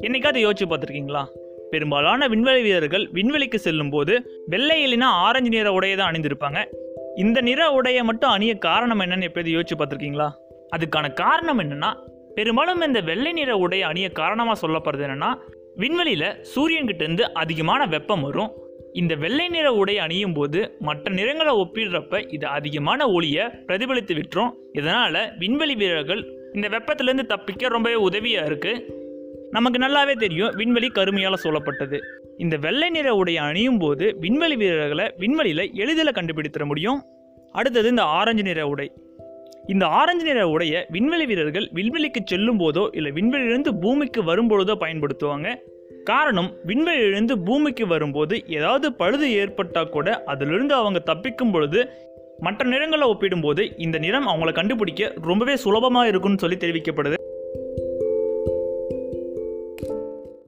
என்னைக்காவது யோசிச்சு பார்த்துருக்கீங்களா? பெரும்பாலான விண்வெளி வீரர்கள் விண்வெளிக்கு செல்லும் போது வெள்ளை இல்லைனா ஆரஞ்சு நிற உடையை தான் அணிந்திருப்பாங்க. இந்த நிற உடையை மட்டும் அணிய காரணம் என்னன்னு எப்போது யோசிச்சு பார்த்துருக்கீங்களா? அதுக்கான காரணம் என்னன்னா பெரும்பாலும் இந்த வெள்ளை நிற உடையை அணிய காரணமாக சொல்லப்படுறது என்னன்னா விண்வெளியில் சூரியன்கிட்டேருந்து அதிகமான வெப்பம் வரும். இந்த வெள்ளை நிற உடை அணியும் போது மற்ற நிறங்களை ஒப்பிடுறப்ப இது அதிகமான ஒளியை பிரதிபலித்து விட்டுரும். இதனால் விண்வெளி வீரர்கள் இந்த வெப்பத்திலேருந்து தப்பிக்க ரொம்பவே உதவியாக இருக்குது நமக்கு நல்லாவே தெரியும் விண்வெளி கருமையால் சூழப்பட்டது. இந்த வெள்ளை நிற உடை அணியும் போது விண்வெளி வீரர்களை விண்வெளியில் எளிதில் கண்டுபிடித்திட முடியும். அடுத்தது இந்த ஆரஞ்சு நிற உடை. இந்த ஆரஞ்சு நிற உடைய விண்வெளி வீரர்கள் விண்வெளிக்கு செல்லும் போதோ இல்லை விண்வெளியிலிருந்து பூமிக்கு வரும்பொழுதோ பயன்படுத்துவாங்க. காரணம் விண்வெளியிலிருந்து பூமிக்கு வரும்போது ஏதாவது பழுது ஏற்பட்டால் கூட அதிலிருந்து அவங்க தப்பிக்கும் பொழுது மற்ற நிறங்களை ஒப்பிடும்போது இந்த நிறம் அவங்கள கண்டுபிடிக்க ரொம்பவே சுலபமாக இருக்கும்னு சொல்லி தெரிவிக்கப்படுது.